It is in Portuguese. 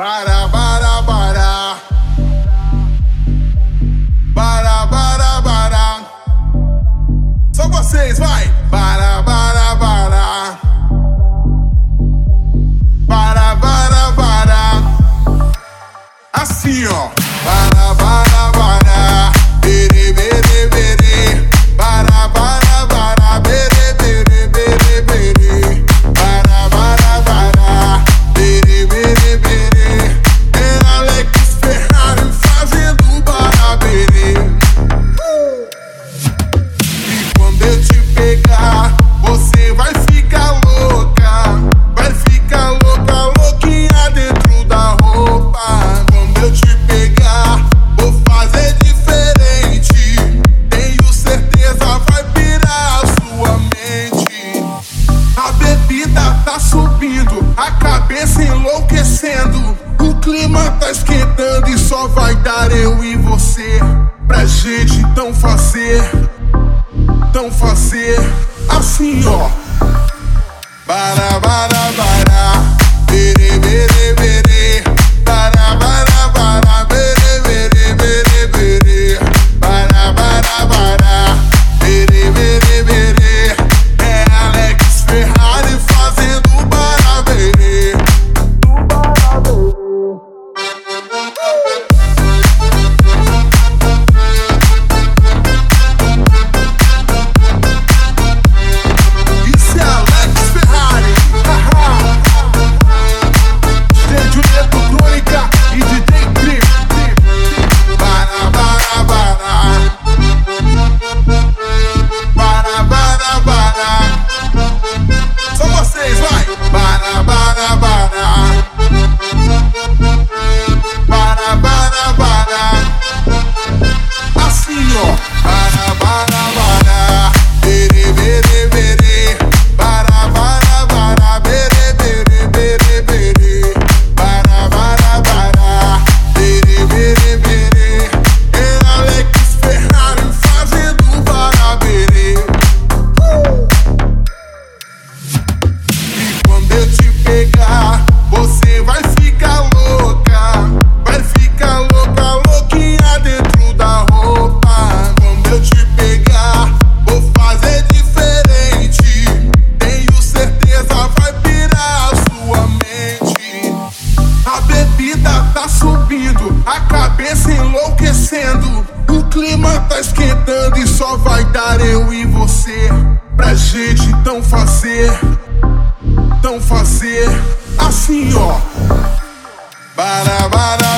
Para, para, para. Para, para, para. Só vocês, vai! Para, para, para. Para, para, para. Assim, ó. Para, para. a cabeça enlouquecendo. O clima tá esquentando e só vai dar eu e você. Pra gente tão fazer, tão fazer assim ó. Bara, bara, bara. a cabeça enlouquecendo. O clima tá esquentando e só vai dar eu e você. Pra gente tão fazer, tão fazer assim ó. Bara, bara.